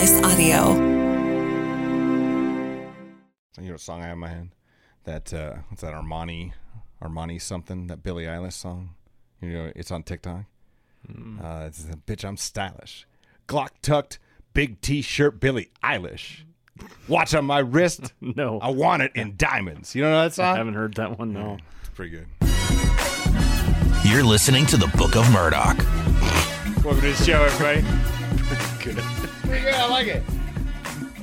Slice Audio. You know what song I have in my head? That uh what's that Armani Armani something, that Billie Eilish song. You know, it's on TikTok. Uh it's a bitch I'm stylish. Glock tucked, big T shirt, Billie Eilish. Watch on my wrist. No. I want it in diamonds. You don't know that song? I haven't heard that one. No. It's pretty good. You're listening to the Book of Murdoch. Welcome to the show, everybody. Good. pretty good. I like it.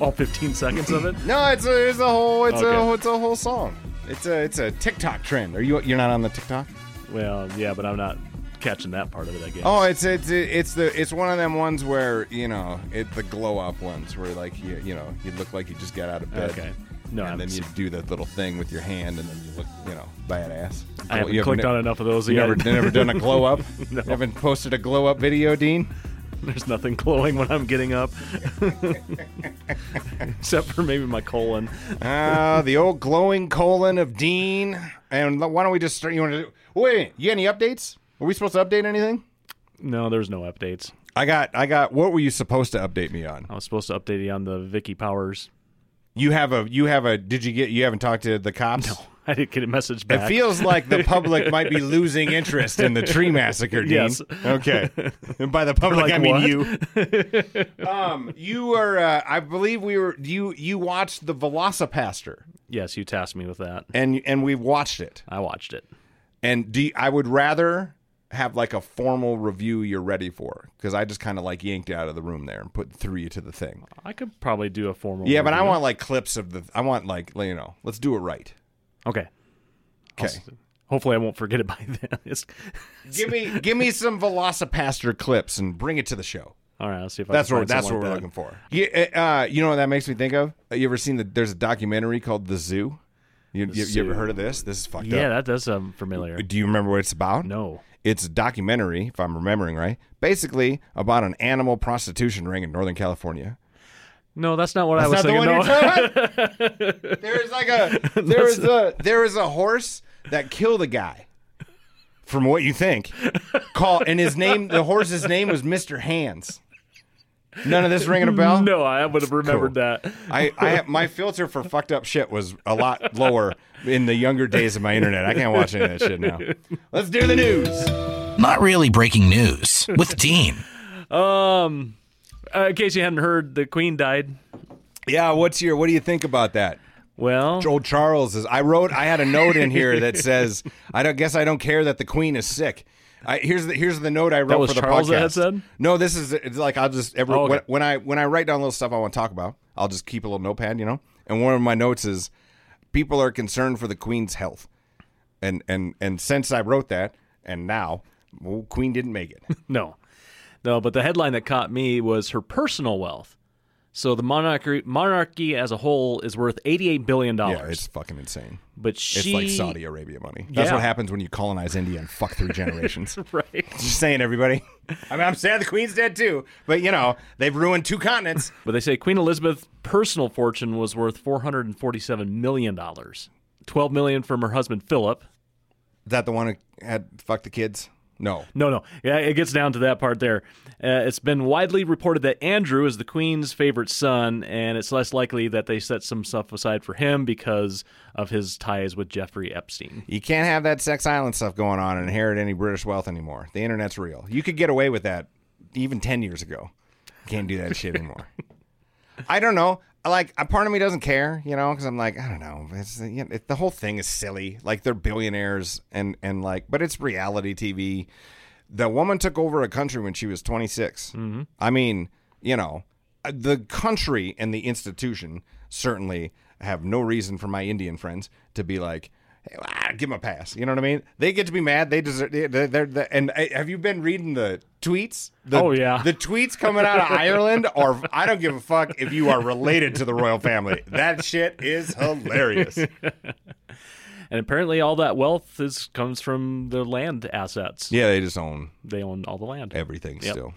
All 15 seconds of it. No, it's a it's a whole it's Okay. a it's a whole song. It's a it's a TikTok trend. Are you you're not on the TikTok? Well, yeah, but I'm not catching that part of it. I guess. Oh, it's it's it's the it's one of them ones where you know it the glow up ones where like you you know you look like you just got out of bed. Okay. No, and then I'm- you do that little thing with your hand, and then you look you know badass. I haven't You clicked ne- on enough of those You yet. never never done a glow up? No. You haven't posted a glow up video, Dean? There's nothing glowing when I'm getting up, except for maybe my colon. Ah, the old glowing colon of Dean. And why don't we just start? You want to? Wait, you got any updates? Are we supposed to update anything? No, there's no updates. I got I got. What were you supposed to update me on? I was supposed to update you on the Vicky Powers. You have a you have a. Did you get? You haven't talked to the cops? I didn't get a message back. It feels like the public might be losing interest in the tree massacre, Dean. Yes. Okay. And by the public, Like I mean what? you. um, you were. Uh, I believe we were. You you watched the VelociPastor, yes, you tasked me with that. and and we watched it. I watched it. And do you- I would rather have like a formal review you're ready for because I just kind of like yanked out of the room there and put threw you to the thing. I could probably do a formal. Yeah, but I want like clips of the. I want like you know. Let's do it right. Okay. Okay. Hopefully, I won't forget it by then. It's- give me give me some VelociPastor clips and bring it to the show. all right, I'll see if I That's can what that's what something we're like looking for. Yeah, uh, you know what that makes me think of? You ever seen the? There's a documentary called The Zoo. You, you, you ever heard of this? This is fucked that. Yeah, up. that does sound familiar. Do you remember what it's about? No. It's a documentary, if I'm remembering right. Basically about an animal prostitution ring in Northern California. No, that's not what I was not the one No. you're? There is like a there is a there is a horse that killed a guy. From what you think, call and his name the horse's name was Mr. Hands. None of this ringing a bell. no, I would have remembered Cool. that. I, I have, my filter for fucked up shit was a lot lower in the younger days of my internet. I can't watch any of that shit now. Let's do the news. Not really breaking news with Dean. Um, uh, in case you hadn't heard, the Queen died. Yeah, what's your what do you think about that? Well, Old Charles is. I wrote. I had a note in here that says, "I don't guess I don't care that the Queen is sick." I, here's the here's the note I wrote was for the Charles podcast. that said? No, this is it's like I'll just every Oh, okay. when, when I when I write down little stuff I want to talk about, I'll just keep a little notepad, you know. And one of my notes is, people are concerned for the Queen's health, and and and since I wrote that, and now, well, Queen didn't make it. no, no. But the headline that caught me was her personal wealth. So the monarchy, monarchy as a whole is worth eighty-eight billion dollars. yeah, it's fucking insane. but she, it's like Saudi Arabia money. That's Yeah. what happens when you colonize India and fuck three generations. right? Just saying, everybody. I mean, I'm sad the Queen's dead too, but you know they've ruined two continents. But they say Queen Elizabeth's personal fortune was worth four hundred and forty-seven million dollars. Twelve million from her husband Philip. Is that the one who had fuck the kids? No. No, no. Yeah, it gets down to that part there. Uh, it's been widely reported that Andrew is the Queen's favorite son, and it's less likely that they set some stuff aside for him because of his ties with Jeffrey Epstein. You can't have that sex island stuff going on and inherit any British wealth anymore. The internet's real. You could get away with that even 10 years ago. You can't do that shit anymore. I don't know. Like, a part of me doesn't care, you know, because I'm like, I don't know. It's, you know, it, the whole thing is silly. Like, they're billionaires and, and like, but it's reality TV. The woman took over a country when she was 26. Mm-hmm. I mean, you know, the country and the institution certainly have no reason for my Indian friends to be like, ah, give them a pass. You know what I mean? They get to be mad. They deserve. They're, they're, they're- and have you been reading the tweets? The, Oh, yeah. the tweets coming out of Ireland are. I don't give a fuck if you are related to the royal family. That shit is hilarious. And apparently, all that wealth is comes from the land assets. Yeah, they just own They own all the land. everything Yep. still.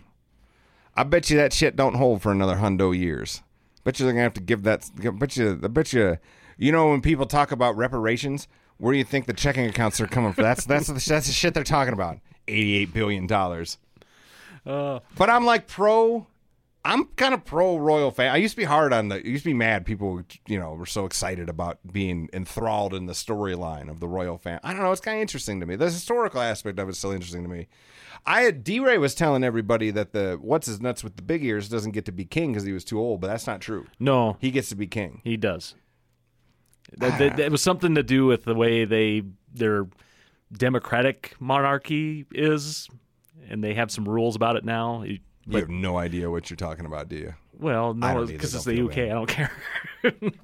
I bet you that shit don't hold for another hundo years. Bet you they're gonna have to give that. Bet you. I bet you. You know when people talk about reparations, where do you think the checking accounts are coming from? That's that's the, that's the shit they're talking about. Eighty-eight billion dollars. Uh, But I'm like pro I'm kind of pro royal fan. I used to be hard on the. I used to be mad. People, you know, were so excited about being enthralled in the storyline of the royal fan. I don't know. It's kind of interesting to me. The historical aspect of it's still interesting to me. I had D Ray was telling everybody that the what's his nuts with the big ears doesn't get to be king because he was too old, but that's not true. No, He gets to be king. he does. That, that- that was something to do with the way they their democratic monarchy is, and they have some rules about it now. You- You have no idea what you're talking about, do you? Well, no, because it's the UK. bad. I don't care.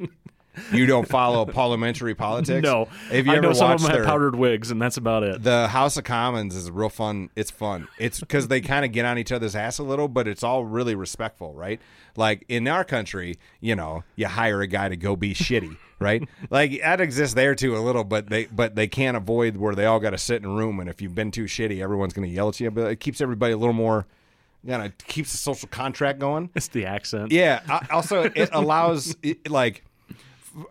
You don't follow parliamentary politics? no, Have you I ever know some of them their, have powdered wigs, and that's about it. the House of Commons is real fun. It's fun. It's because they kind of get on each other's ass a little, but it's all really respectful, right? Like in our country, you know, you hire a guy to go be shitty, right? Like that exists there too a little, but they but they can't avoid where they all got to sit in a room, and if you've been too shitty, everyone's going to yell at you. But it keeps everybody a little more, you know, it keeps the social contract going. It's the accent. Yeah. Also, it allows it, like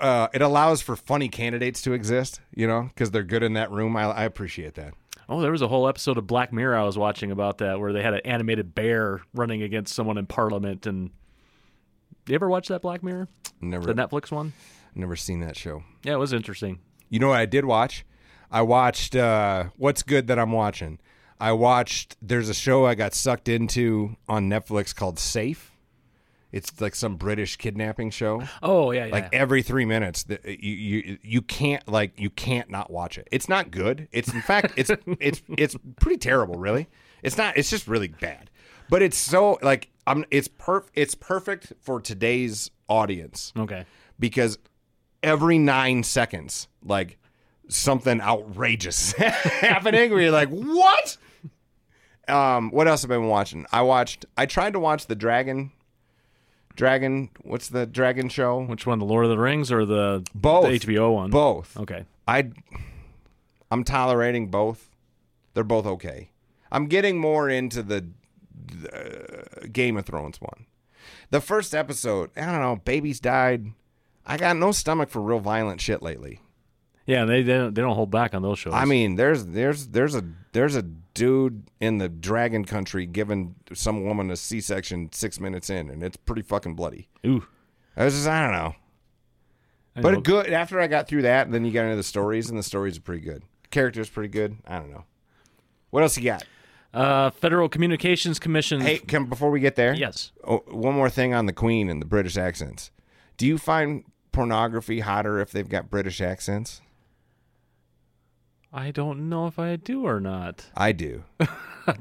uh, it allows for funny candidates to exist, you know, because they're good in that room. I, I appreciate that. Oh, there was a whole episode of Black Mirror I was watching about that, where they had an animated bear running against someone in Parliament. And you ever watch that Black Mirror, Never, the Netflix one? never seen that show. Yeah, it was interesting. You know what I did watch? I watched uh, what's good that I'm watching. I watched. There's a show I got sucked into on Netflix called Safe. It's like some British kidnapping show. Oh yeah, yeah. Like every three minutes, the, you you you can't like you can't not watch it. It's not good. It's in fact it's it's it's pretty terrible. Really, it's not. It's just really bad. But it's so like I'm. It's perf. It's perfect for today's audience okay. because every nine seconds, like something outrageous happening where you're like, what? Um, what else have I been watching? I watched. I tried to watch the Dragon. Dragon. What's the Dragon show? Which one, the Lord of the Rings or the Both. the HBO one? Both. Okay. I. I'm tolerating both. They're both okay. I'm getting more into the, the uh, Game of Thrones one. The first episode, I don't know, babies died. I got no stomach for real violent shit lately. Yeah, they they don't, they don't hold back on those shows. I mean, there's there's there's a there's a dude in the dragon country giving some woman a C-section six minutes in, and it's pretty fucking bloody. ooh. I was just I don't know, I but know. good. After I got through that, then you got into the stories, and the stories are pretty good. Characters pretty good. I don't know. What else you got? Uh, Federal Communications Commission. Hey, come before we get there. Yes. Oh, one more thing on the Queen and the British accents. Do you find pornography hotter if they've got British accents? I don't know if I do or not. I do.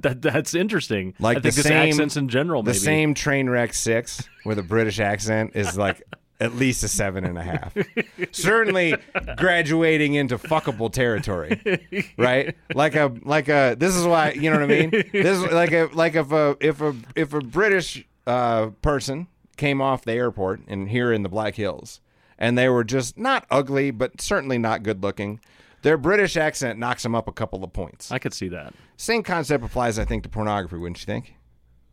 that that's interesting. Like I think the same- accents in general. The same train wreck six with a British accent is like at least a seven and a half. Certainly graduating into fuckable territory, right? Like a like a. This is why you know what I mean. This is like a like if a if a if a British uh, person came off the airport and here in the Black Hills, and they were just not ugly, but certainly not good looking. Their British accent knocks them up a couple of points. I could see that. Same concept applies, I think, to pornography, wouldn't you think?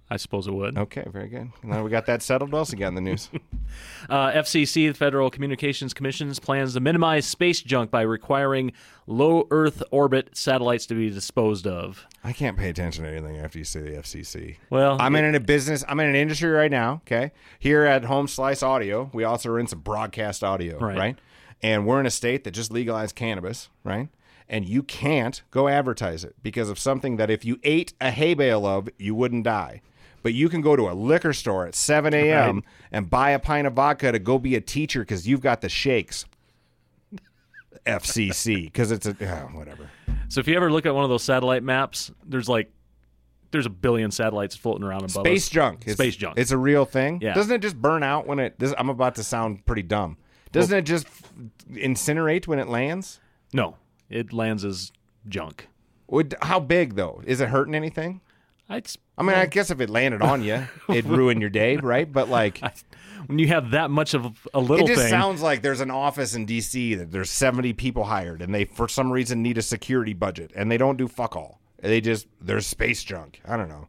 I suppose it would. Okay, very good. Now we got that settled. What else you got in the news? Uh, FCC, the Federal Communications Commission's plans to minimize space junk by requiring low Earth orbit satellites to be disposed of. I can't pay attention to anything after you say the FCC. Well, I'm in a business. I'm in an industry right now. Okay, here at Home Slice Audio, we also are in some broadcast audio, Right. right? And we're in a state that just legalized cannabis, right? And you can't go advertise it because of something that if you ate a hay bale of, you wouldn't die. But you can go to a liquor store at 7 a.m. Right. and buy a pint of vodka to go be a teacher because you've got the shakes. FCC because it's a oh, whatever. So if you ever look at one of those satellite maps, there's like there's a billion satellites floating around above Space us. junk. It's, Space junk. It's a real thing. Yeah. Doesn't it just burn out when it? This, I'm about to sound pretty dumb. Doesn't it just incinerate when it lands? no, it lands as junk. Would how big though? Is it hurting anything? I'd, I mean, I guess if it landed on you, it'd ruin your day, right? But like, when you have that much of a little, it just thing, sounds like there's an office in D.C. that there's 70 people hired, and they for some reason need a security budget, and they don't do fuck all. They just there's space junk. I don't know.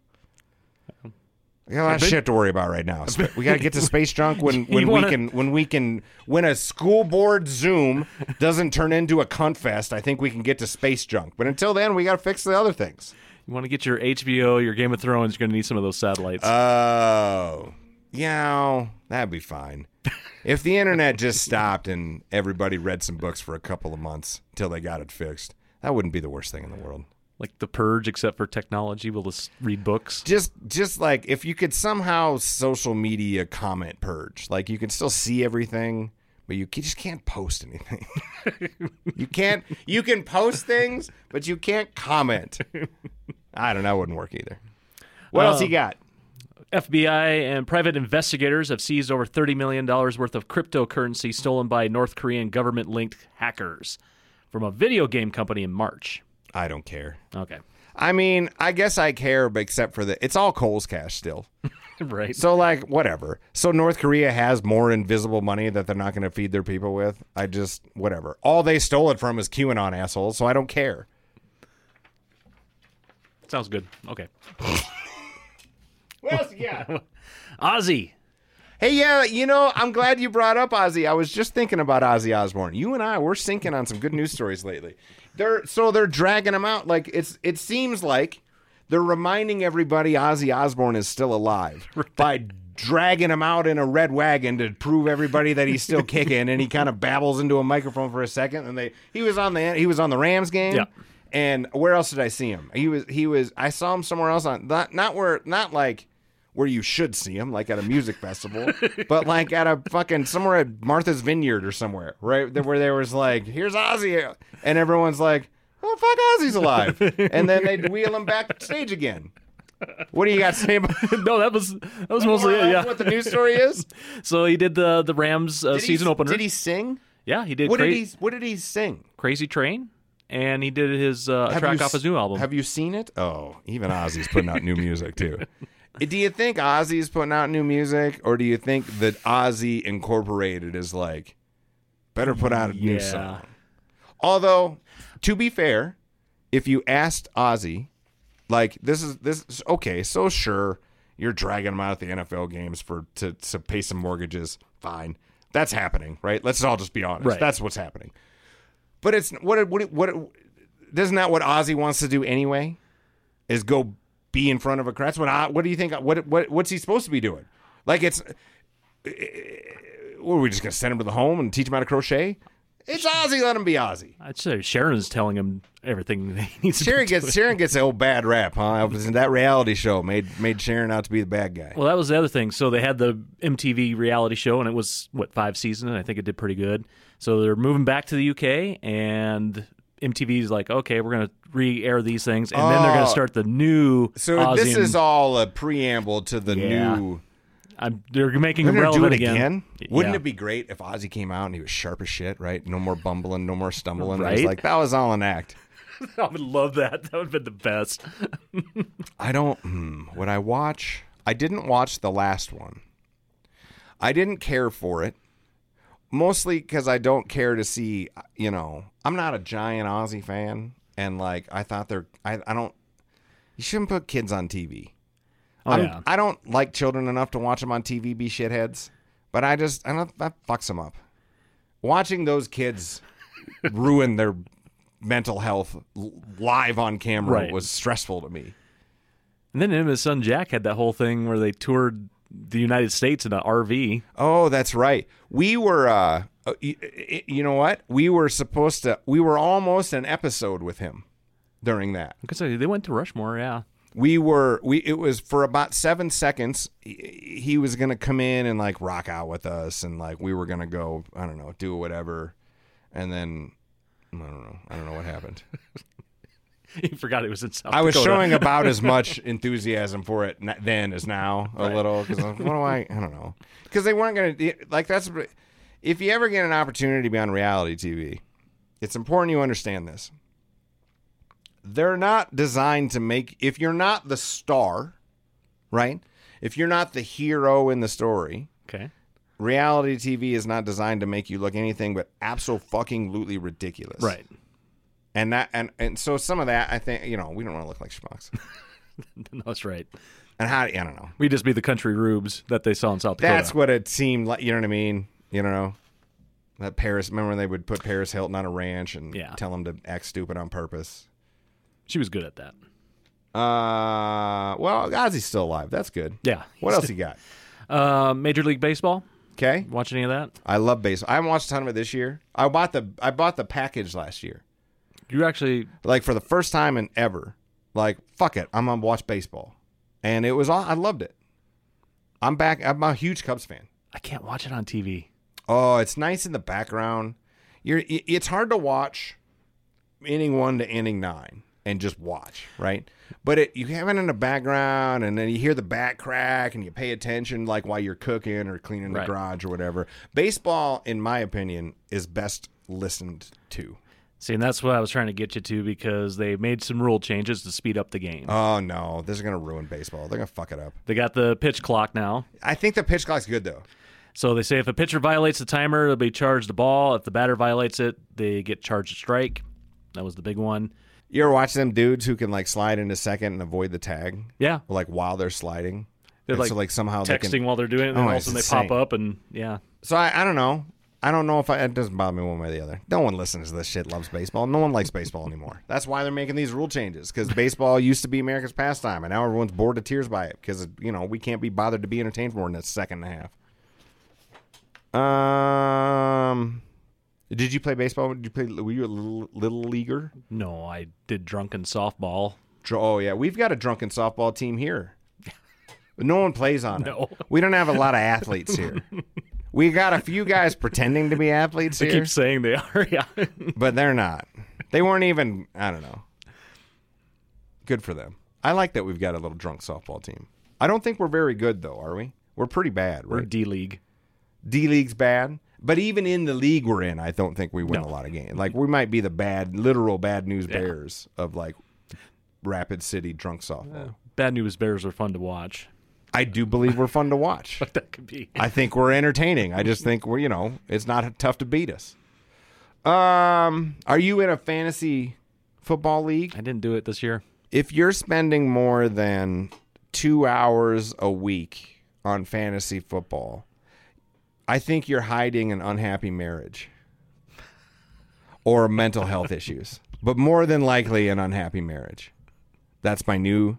We got a lot of shit to worry about right now. We got to get to space junk when, when wanna- we can when we can when a school board Zoom doesn't turn into a cunt fest. I think we can get to space junk. But until then, we got to fix the other things. You want to get your HBO, your Game of Thrones, you're going to need some of those satellites. Oh, yeah, that'd be fine. if the internet just stopped and everybody read some books for a couple of months till they got it fixed, that wouldn't be the worst thing in the world. Like The Purge, except for technology. We'll just read books. Just, just like if you could somehow social media comment purge, like you can still see everything, but you just can't post anything. you can't. You can post things, but you can't comment. I don't know. That wouldn't work either. What else you um, got? FBI and private investigators have seized over $30 million worth of cryptocurrency stolen by North Korean government linked hackers from a video game company in March. I don't care. Okay. I mean, I guess I care, but except for the, it's all Cole's cash still. right. So like, whatever. So North Korea has more invisible money that they're not going to feed their people with. I just whatever. All they stole it from is QAnon assholes, so I don't care. Sounds good. Okay. What else you got? Ozzy. Hey, yeah, you know, I'm glad you brought up Ozzy. I was just thinking about Ozzy Osbourne. You and I, we're syncing on some good news stories lately. They're so they're dragging him out. Like it's it seems like they're reminding everybody Ozzy Osbourne is still alive by dragging him out in a red wagon to prove everybody that he's still kicking. And he kind of babbles into a microphone for a second. And they he was on the he was on the Rams game. Yeah. And where else did I see him? He was he was I saw him somewhere else on not not where not like where you should see him, like at a music festival, but like at a fucking somewhere at Martha's Vineyard or somewhere, right? Where there was like, here's Ozzy, and everyone's like, oh fuck, Ozzy's alive, and then they'd wheel him backstage again. What do you got to say about no, that was that was mostly it. Yeah. what the news story is? So he did the the Rams uh, he- season opener. Did he sing? Yeah, he did. What Cra- did he? What did he sing? Crazy Train, and he did his uh, track off his new album. Have you seen it? Oh, even Ozzy's putting out new music too. Do you think Ozzy's putting out new music, or do you think that Ozzy Incorporated is like better put out a new Yeah. song? Although, to be fair, if you asked Ozzy, like this is this is- okay, so sure you're dragging him out at the NFL games for to to pay some mortgages, fine, that's happening, right? Let's all just be honest, Right. that's what's happening. But it's what what what isn't that what Ozzy wants to do anyway? Is go be in front of a crowd. That's what I, what do you think? What what what's he supposed to be doing? Like it's, what, are we just gonna send him to the home and teach him how to crochet? It's Ozzy. Let him be Ozzy. I'd say Sharon's telling him everything he needs Sharon gets Sharon gets the old bad rap, huh? That reality show made made Sharon out to be the bad guy. Well, that was the other thing. So they had the MTV reality show, and it was what five seasons, and I think it did pretty good. So they're moving back to the UK, and MTV's like, okay, we're gonna re-air these things, and then they're Oh. gonna start the new. So this is all a preamble to the Yeah. new. I'm, they're making They're them gonna do relevant it again. Wouldn't Yeah. it be great if Ozzy came out and he was sharp as shit, right? No more bumbling, no more stumbling. It was Right. like that was all an act. I would love that. That would have been the best. I don't. Hmm, would I watch? I didn't watch the last one. I didn't care for it, mostly because I don't care to see. You know, I'm not a giant Ozzy fan, and like I thought they're. I, I don't. You shouldn't put kids on TV. Oh yeah. I don't like children enough to watch them on TV be shitheads, but I just I don't that fucks them up. Watching those kids ruin their mental health live on camera Right. was stressful to me. And then him and his son Jack had that whole thing where they toured the United States in an RV. Oh, that's right. We were uh uh, y- y- you know what? We were supposed to we were almost an episode with him during that. Because they went to Rushmore, yeah. we were we it was for about seven seconds he, he was gonna come in and like rock out with us and like we were gonna go i don't know do whatever and then i don't know i don't know what happened He forgot it was in South i was Dakota. showing about as much enthusiasm for it then as now a little because what do i i don't know because they weren't gonna like that's if you ever get an opportunity to be on reality tv it's important you understand this they're not designed to make if you're not the star right if you're not the hero in the story Okay. reality tv is not designed to make you look anything but absolutely fucking ridiculous Right. And that and and so some of that i think you know we don't want to look like schmucks No, that's right. and how i don't know We just be the country rubes that they saw in South Dakota. that's what it seemed like you know what i mean you know that paris remember when they would put paris hilton on a ranch and Yeah. tell him to act stupid on purpose she was good at that. Uh, well, Ozzy's still alive. That's good. Yeah. What else you got? Uh, Major League Baseball. Okay. Watch any of that? I love baseball. I haven't watched a ton of it this year. I bought the I bought the package last year. You actually Like for the first time in ever. Like fuck it, I'm gonna watch baseball, and it was all I loved it. I'm back. I'm a huge Cubs fan. I can't watch it on TV. Oh, it's nice in the background. You're it's hard to watch inning one to inning nine and just watch, right? But it you have it in the background and then you hear the bat crack and you pay attention like while you're cooking or cleaning the Right. garage or whatever. Baseball, in my opinion, is best listened to. See, and that's what I was trying to get you to because they made some rule changes to speed up the game. Oh no, this is gonna ruin baseball. They're gonna fuck it up. they got the pitch clock now. I think the pitch clock's good though. So they say if a pitcher violates the timer, they'll be charged the ball. If the batter violates it, they get charged a strike. That was the big one. You ever watch them dudes who can like slide into second and avoid the tag? Yeah. Like while they're sliding. They're And like so like somehow they Texting can while they're doing it, and oh, then Oh, all of a sudden they pop up, and yeah. So I, I don't know. I don't know if I, it doesn't bother me one way or the other. No one listens to this shit. Loves baseball. No one likes baseball anymore. That's why they're making these rule changes because baseball used to be America's pastime, and now everyone's bored to tears by it because you know we can't be bothered to be entertained for more than a second and a half. Um, did you play baseball? Did you play? Were you a little, little leaguer? No, I did drunken softball. Oh yeah, we've got a drunken softball team here. But no one plays on it. No. We don't have a lot of athletes here. We got a few guys pretending to be athletes They here. keep saying they are. Yeah. but they're not. They weren't even. I don't know. Good for them. I like that we've got a little drunk softball team. I don't think we're very good though, are we? We're pretty bad. We're Right? D League. D League's bad, but even in the league we're in, I don't think we win No. a lot of games. Like we might be the bad, literal bad news bears of like Rapid City drunk softball. Bad News Bears are fun to watch. I do believe we're fun to watch. That could be. I think we're entertaining. I just think we're, you know, it's not tough to beat us. Um, are you in a fantasy football league? I didn't do it this year. If you're spending more than two hours a week on fantasy football, I think you're hiding an unhappy marriage or mental health issues, but more than likely an unhappy marriage. That's my new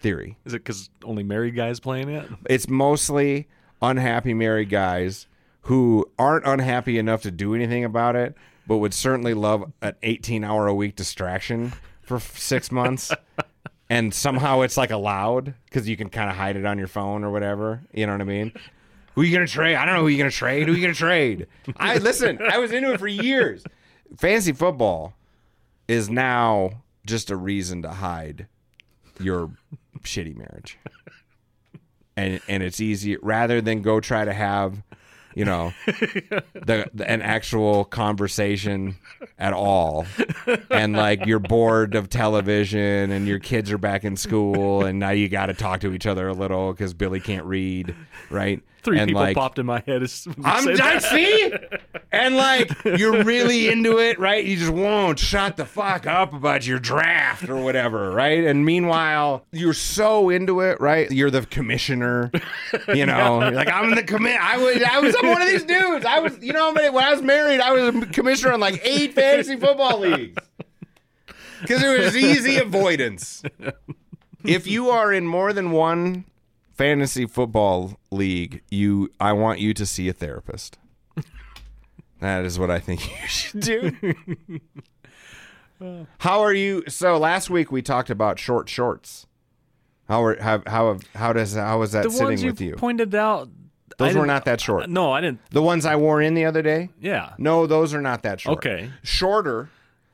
theory. Is it because only married guys playing it? It's mostly unhappy married guys who aren't unhappy enough to do anything about it, but would certainly love an 18 hour a week distraction for f- six months. and somehow it's like allowed because you can kind of hide it on your phone or whatever. You know what I mean? Who you gonna trade? I don't know who you gonna trade. Who you gonna trade? I listen. I was into it for years. Fantasy football is now just a reason to hide your shitty marriage. And and it's easy rather than go try to have, you know, the, the an actual conversation at all. And like you're bored of television and your kids are back in school and now you got to talk to each other a little cuz Billy can't read, right? Three and people like, popped in my head. As I'm said I see, and like you're really into it, right? You just won't shut the fuck up about your draft or whatever, right? And meanwhile, you're so into it, right? You're the commissioner, you know. You're like I'm the commit. I was, I was I'm one of these dudes. I was, you know, when I was married, I was a commissioner on like eight fantasy football leagues because it was easy avoidance. If you are in more than one fantasy football league, you I want you to see a therapist. That is what I think you should do. how are you? So last week we talked about short shorts. How are how how how does how was that The sitting with you? pointed out. Those were not that short. No, I didn't. The ones I wore in the other day. Yeah. No, those are not that short. Okay. Shorter.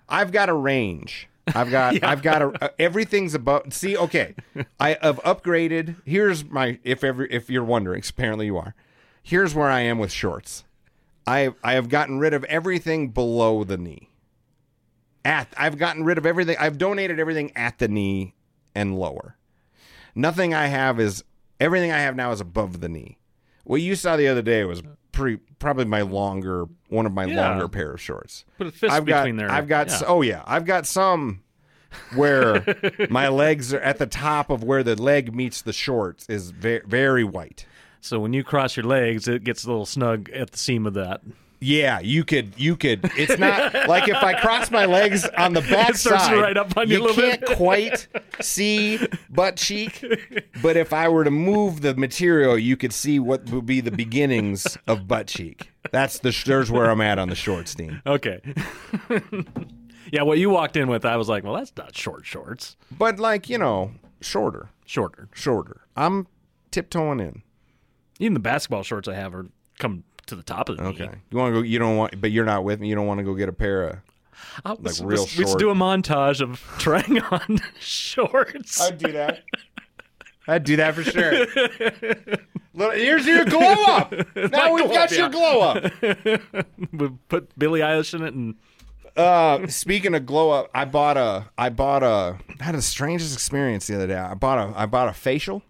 I've got a range. I've got I've got a everything's above see okay. I have upgraded. Here's my if ever if you're wondering, apparently you are. Here's where I am with shorts. I I have gotten rid of everything below the knee. At I've gotten rid of everything. I've donated everything at the knee and lower. Nothing I have is everything I have now is above the knee. What you saw the other day was pretty probably my longer one of my Yeah. longer pair of shorts. Put a fist I've got, between there. I've got, Yeah. oh yeah, I've got some where my legs are at the top of where the leg meets the shorts is very, very white. So when you cross your legs, it gets a little snug at the seam of that. Yeah, you could. You could. It's not like if I cross my legs on the back side. right up on you a can't bit. quite see butt cheek, but if I were to move the material, you could see what would be the beginnings of butt cheek. That's the. There's where I'm at on the shorts, Dean. Okay. yeah, what you walked in with, I was like, well, that's not short shorts. But like you know, shorter, Shorter. shorter. I'm tiptoeing in. Even the basketball shorts I have are come to the top of the knee. Okay. You want to go? You don't want, but you're not with me. You don't want to go get a pair of. I was- real let's, let's short. do a montage of trying on shorts. I'd do that. I'd do that for sure. Little- Here's your glow up. Now we've got your glow up. we put Billie Eilish in it, and Uh, speaking of glow up, I bought a. I bought a. I had the strangest experience the other day. I bought a. I bought a facial.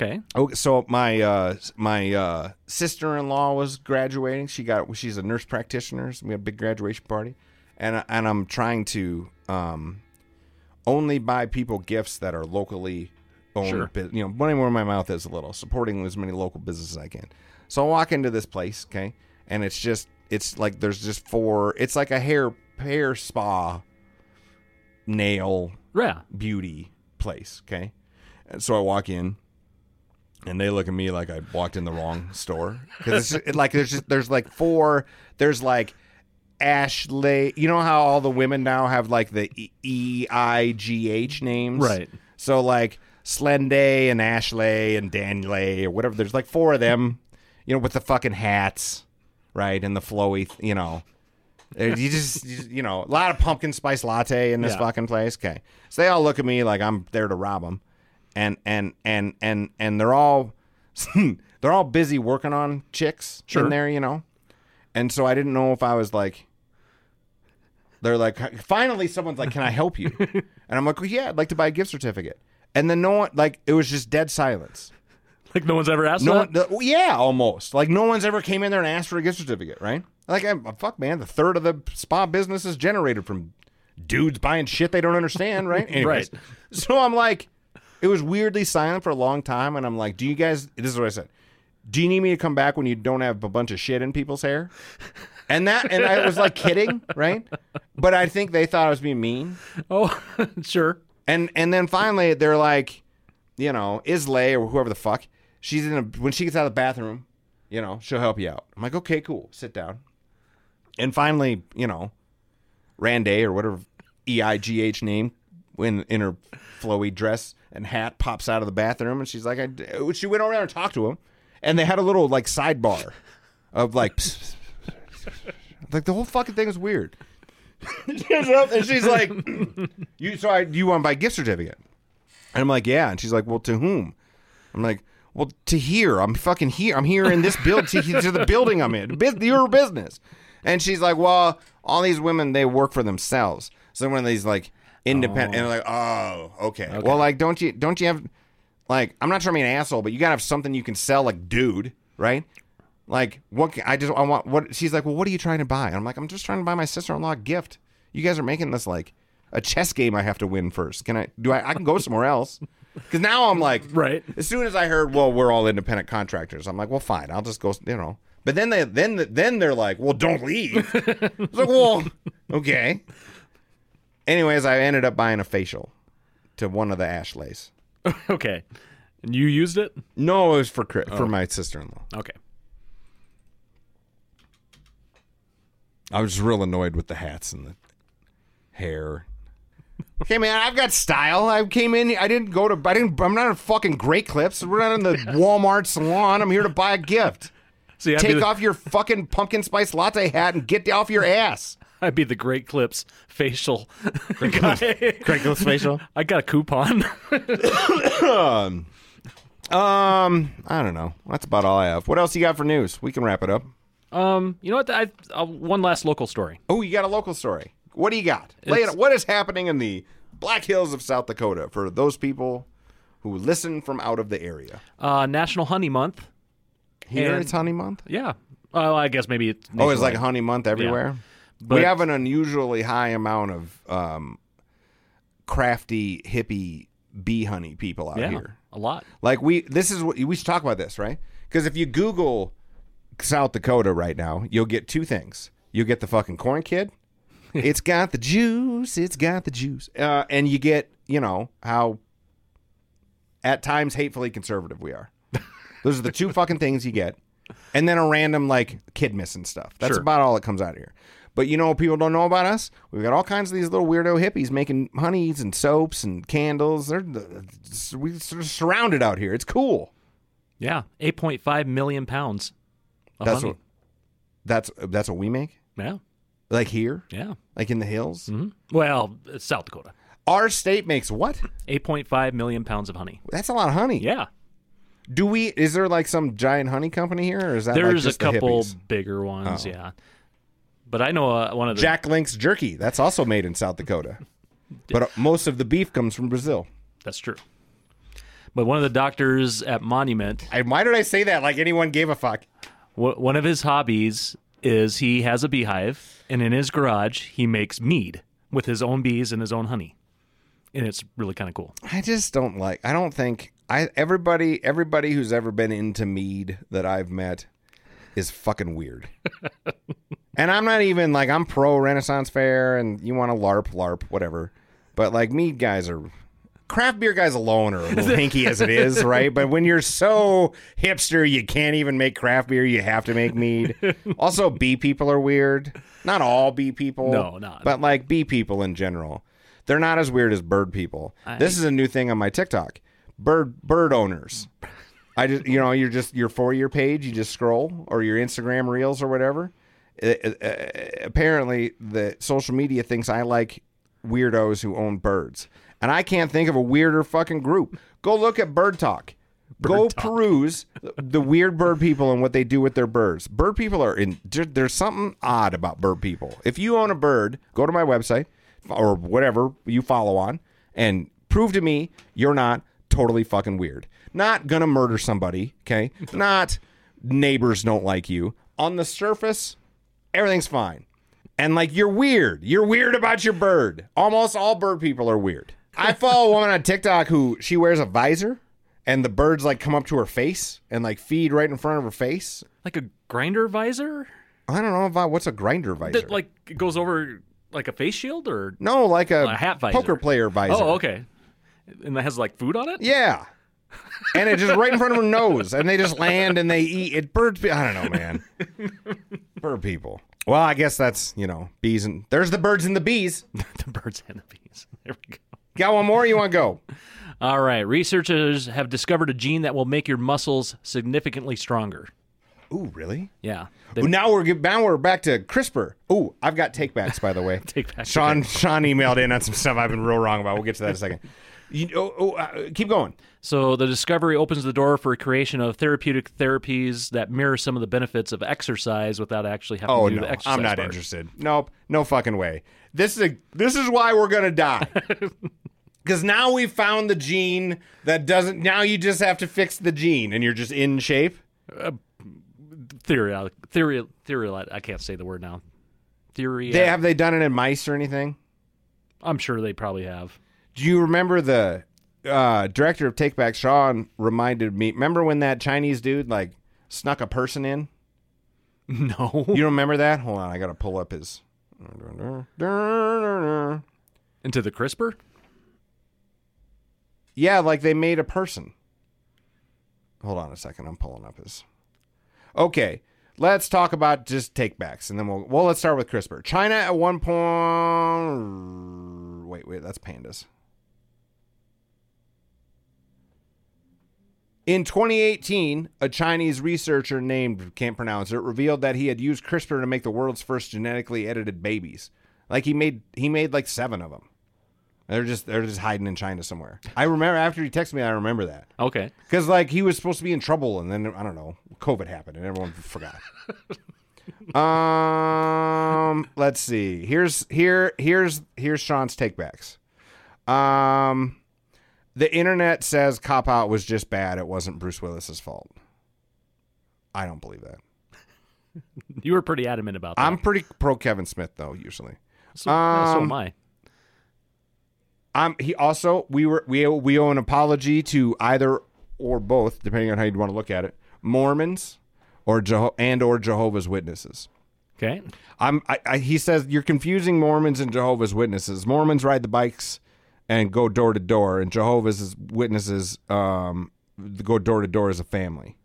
Okay, Oh, so my uh, my uh, sister in law was graduating. She got. She's a nurse practitioner. So we had a big graduation party, and and I'm trying to um, only buy people gifts that are locally owned. Sure. You know, money where my mouth is a little, supporting as many local businesses as I can. So I walk into this place, okay, and it's just it's like there's just four. It's like a hair hair spa, nail yeah, beauty place. Okay. And so I walk in and they look at me like I walked in the wrong store. Cause it's like, there's just, there's like four, there's like Ashleigh, you know how all the women now have like the E I G H names? Right. So like Slende and Ashleigh and Danleigh or whatever. There's like four of them, you know, with the fucking hats, right? And the flowy, you know. Uh, You just, you just- you know, a lot of pumpkin spice latte in this Yeah. fucking place. Okay, so they all look at me like I'm there to rob them, and and and and and they're all they're all busy working on chicks Sure. in there, you know. And so I didn't know if I was like, they're like, finally, someone's like, "Can I help you?" and I'm like, well, "Yeah, I'd like to buy a gift certificate." And then no one, like, it was just dead silence. like no one's ever asked No, that. one, the, yeah, almost. Like no one's ever came in there and asked for a gift certificate, right? Like, I'm, uh, fuck, man, the third of the spa business is generated from dudes buying shit they don't understand, right? Anyways, Right. So I'm like, it was weirdly silent for a long time, and I'm like, do you guys? This is what I said. Do you need me to come back when you don't have a bunch of shit in people's hair? And that, and I was like kidding, right? But I think they thought I was being mean. Oh, sure. And and then finally they're like, you know, Islay or whoever the fuck, she's in a when she gets out of the bathroom, you know, she'll help you out. I'm like, okay, cool, sit down. And finally, you know, Randay or whatever E I G H name in in her flowy dress and hat pops out of the bathroom and she's like, I, she went over there and talked to him, and they had a little like sidebar of like, psst, psst, psst. like the whole fucking thing is weird. She comes up and she's like, "You so I, you want to buy a gift certificate?" And I'm like, "Yeah." And she's like, "Well, to whom?" I'm like, "Well, to here. I'm fucking here. I'm here in this build to, to the building I'm in. Bus- Your business." And she's like, "Well, all these women they work for themselves. So of these like independent." And I'm oh. like, "Oh, okay. Well, like, don't you don't you have like I'm not trying to be an asshole, but you gotta have something you can sell, like, dude, right?" Like what? ca- I just I want what? She's like, well, what are you trying to buy? And I'm like, I'm just trying to buy my sister-in-law a gift. You guys are making this like a chess game. I have to win first. Can I? Do I? I can go somewhere else. Because now I'm like, Right. As soon as I heard, well, we're all independent contractors, I'm like, well, fine, I'll just go. You know. But then they then then they're like, well, don't leave. I was like, well, okay. Anyways, I ended up buying a facial to one of the Ashleighs. Okay. And you used it? No, it was for Chris, for oh. my sister-in-law. Okay. I was real annoyed with the hats and the hair. Okay, man, I've got style. I came in. I didn't go to. I didn't. I'm not a fucking Great Clips. We're not in the Walmart salon. I'm here to buy a gift. See, I'd, be Take the, off your fucking pumpkin spice latte hat and get off your ass. I'd be the Great Clips facial guy. Great Clips facial. I got a coupon. Um, I don't know. That's about all I have. What else you got for news? We can wrap it up. um, you know what? I, uh, one last local story. Oh, you got a local story. What do you got? Lay it, what is happening in the Black Hills of South Dakota for those people who listen from out of the area? Uh, National Honey Month. Here And- it's honey month. Yeah. Well, I guess maybe it's. Oh, it's like a honey month everywhere. We have an unusually high amount of um, crafty hippie bee honey people out yeah, here. a lot. Like we, this is what we should talk about this, right? Because if you Google South Dakota right now, you'll get two things. You'll get the fucking corn kid. it's got the juice. It's got the juice. Uh, and you get, you know, how at times hatefully conservative we are. Those are the two fucking things you get. And then a random like kid missing stuff. That's Sure. about all that comes out of here. But you know what people don't know about us? We've got all kinds of these little weirdo hippies making honeys and soaps and candles. They're we're surrounded out here. It's cool. Yeah, 8.5 million pounds. Of That's honey. what that's that's what we make. Yeah, Like here, yeah. like in the hills. Mm-hmm. Well, South Dakota. Our state makes what? 8.5 million pounds of honey. That's a lot of honey. Yeah. Do we? Is there like some giant honey company here, or is that like There's just a the couple hippies? bigger ones, Oh. yeah. But I know uh, one of the Jack Link's jerky. That's also made in South Dakota, but uh, most of the beef comes from Brazil. That's true. But one of the doctors at Monument, I, why did I say that? Like anyone gave a fuck? one of his hobbies is he has a beehive, and in his garage he makes mead with his own bees and his own honey, and it's really kind of cool. I just don't like. I don't think I everybody everybody who's ever been into mead that I've met is fucking weird. and I'm not even like I'm pro Renaissance Fair and you want to LARP LARP whatever, but like mead guys are craft beer guys alone are a little hinky as it is, right? But when you're so hipster, you can't even make craft beer. You have to make mead. Also, bee people are weird. Not all bee people. No, not. But like bee people in general, they're not as weird as bird people. this is a new thing on my TikTok. Bird bird owners. I just you know you're just your for your page. You just scroll or your Instagram reels or whatever. Uh, uh, uh, apparently, the social media thinks I like weirdos who own birds, and I can't think of a weirder fucking group. Go look at Bird Talk. Go peruse the weird bird people and what they do with their birds. Bird people are in. There's something odd about bird people. If you own a bird, go to my website or whatever you follow on and prove to me you're not totally fucking weird. Not gonna murder somebody, okay? Not neighbors don't like you. On the surface, everything's fine. And like you're weird. You're weird about your bird. Almost all bird people are weird. I follow a woman on TikTok who she wears a visor and the birds like come up to her face and like feed right in front of her face. Like a grinder visor I don't know I, what's a grinder visor. that like it goes over like a face shield or no, like a, A hat visor. poker player visor. oh okay, and that has like food on it. Yeah. And it just right in front of her nose, and they just land and they eat it. Birds, I don't know, man. Bird people. Well, I guess that's you know bees and there's the birds and the bees. the birds and the bees. There we go. Got one more? You want to go? All right, researchers have discovered a gene that will make your muscles significantly stronger. Ooh, really? Yeah, Well, now we're now we're back to CRISPR. Ooh, I've got takebacks by the way. Takebacks, Sean Sean emailed in on some stuff I've been real wrong about. We'll get to that in a second. You, oh, oh, uh, keep going. So the discovery opens the door for creation of therapeutic therapies that mirror some of the benefits of exercise without actually having Oh to do no, the exercise. I'm not part. interested. Nope, no fucking way. This is a, this is why we're gonna die. Because now we found the gene that doesn't. Now you just have to fix the gene, and you're just in shape. Uh, theory, uh, theory, theory. I can't say the word now. Theory. They uh, have they done it in mice or anything? I'm sure they probably have. Do you remember the uh, director of Take Back, Sean, reminded me? Remember when that Chinese dude like snuck a person in? No. You don't remember that? Hold on, I gotta pull up his. Into the CRISPR? Yeah, like they made a person. Hold on a second, I'm pulling up his. Okay, let's talk about just takebacks, and then we'll well, let's start with CRISPR. China at one point. Wait, wait, that's pandas. In 2018, a Chinese researcher named can't pronounce it revealed that he had used CRISPR to make the world's first genetically edited babies. Like he made he made like seven of them. They're just they're just hiding in China somewhere. I remember after he texted me, I remember that Okay. because like he was supposed to be in trouble, and then I don't know, COVID happened, and everyone forgot. um, let's see. Here's here here's here's Sean's takebacks. Um, the internet says Cop Out was just bad. It wasn't Bruce Willis's fault. I don't believe that. You were pretty adamant about that. I'm pretty pro Kevin Smith though. Usually, so, yeah, so um, am I. Um, he also we were we owe, we owe an apology to either or both, depending on how you'd want to look at it. Mormons, or Jeho- and or Jehovah's Witnesses. Okay. I'm. I, I, he says you're confusing Mormons and Jehovah's Witnesses. Mormons ride the bikes and go door to door, and Jehovah's Witnesses um, go door to door as a family.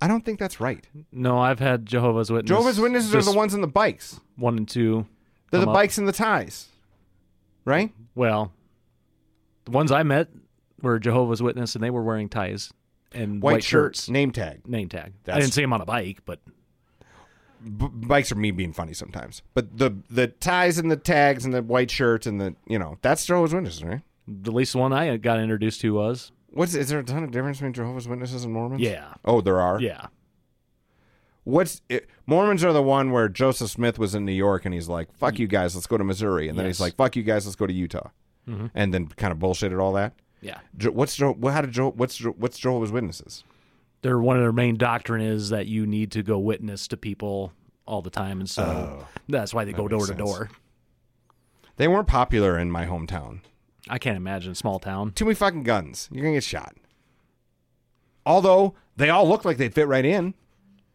I don't think that's right. No, I've had Jehovah's Witnesses. Jehovah's Witnesses are the ones in the bikes. one and two. They're the up. bikes and the ties, right? Well, the ones I met were Jehovah's Witness, and they were wearing ties and White, white, shirts, name tag. name tag. I didn't see him on a bike, but B- bikes are me being funny sometimes, but the the ties and the tags and the white shirts and the you know that's Jehovah's Witnesses, right? the least one I got introduced to was What's is there a ton of difference between Jehovah's Witnesses and Mormons? yeah, Oh, there are. yeah. What's it, Mormons are the one where Joseph Smith was in New York and he's like, "Fuck you guys, let's go to Missouri," and then he's like, "Fuck you guys, let's go to Utah," mm-hmm. and then kind of bullshitted all that. Yeah. What's what? How did what's what's Jehovah's Witnesses? Their one of their main doctrine is that you need to go witness to people all the time, and so that's why they go door to door. They weren't popular in my hometown. I can't imagine small town. Too many fucking guns. You're gonna get shot. Although they all look like they fit right in.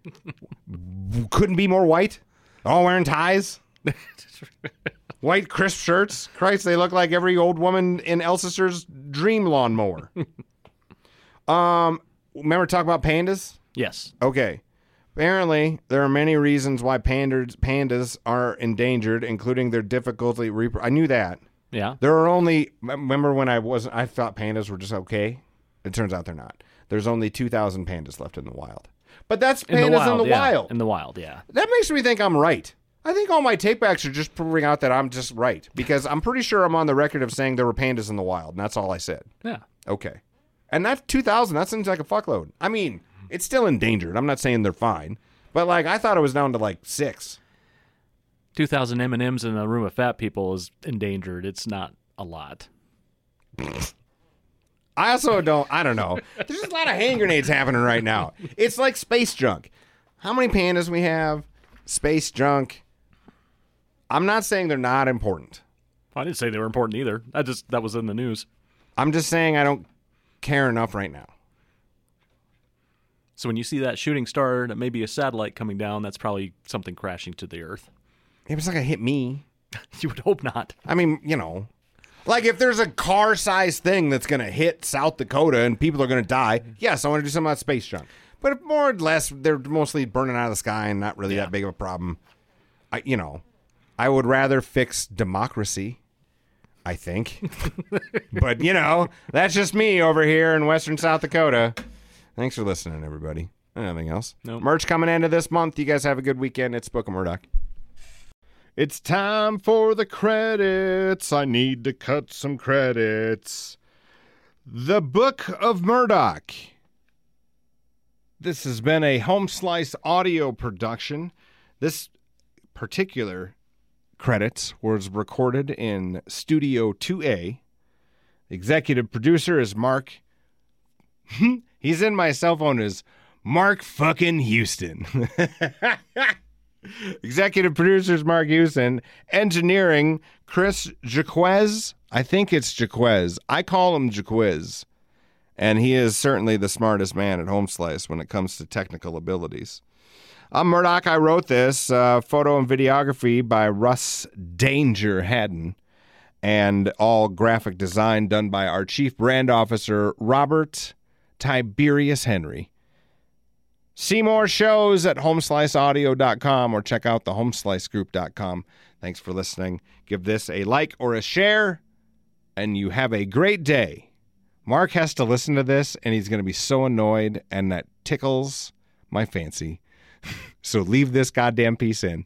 Couldn't be more white. All wearing ties. white crisp shirts. Christ, they look like every old woman in Elsister's dream lawnmower. um, remember talk about pandas? Yes. Okay. Apparently, there are many reasons why pandas pandas are endangered, including their difficulty. I knew that. Yeah. There are only. Remember when I wasn't? I thought pandas were just okay. It turns out they're not. There's only two thousand pandas left in the wild. But that's In pandas the wild. in the yeah. wild. In the wild. Yeah. that makes me think I'm right. I think all my takebacks are just proving out that I'm just right because I'm pretty sure I'm on the record of saying there were pandas in the wild, and that's all I said. Yeah. Okay. And that's 2,000. That seems like a fuckload. I mean, it's still endangered. I'm not saying they're fine. But, like, I thought it was down to, like, six. Two thousand M and M's in a room of fat people is endangered. It's not a lot. I also don't, I don't know. There's just a lot of hand grenades happening right now. It's like space junk. How many pandas we have? Space junk. I'm not saying they're not important. I didn't say they were important either. I just that was in the news. I'm just saying I don't care enough right now. So when you see that shooting star, that may be a satellite coming down, that's probably something crashing to the Earth. It was like a hit me. You would hope not. I mean, you know, like if there's a car sized thing that's going to hit South Dakota and people are going to die, yes, I want to do something about space junk. But if more or less, they're mostly burning out of the sky and not really Yeah. that big of a problem. I, you know, I would rather fix democracy. I think, but you know, that's just me over here in Western South Dakota. Thanks for listening, everybody. Anything else? Nope. Merch coming into this month. You guys have a good weekend. It's Book of Murdoch. It's time for the credits. I need to cut some credits. The Book of Murdoch. This has been a home slice audio production. This particular credits was recorded in Studio 2A. Executive producer is Mark. He's in my cell phone as Mark fucking Houston. Executive producers Mark Houston, engineering Chris Jaquez. I think it's Jaquez. I call him Jaquiz. And he is certainly the smartest man at Home Slice when it comes to technical abilities. I'm Murdoch. I wrote this uh, photo and videography by Russ Danger Haddon, and all graphic design done by our chief brand officer Robert Tiberius Henry. See more shows at homesliceaudio.com or check out the homeslicegroup.com. Thanks for listening. Give this a like or a share, and you have a great day. Mark has to listen to this, and he's going to be so annoyed, and that tickles my fancy. So leave this goddamn piece in.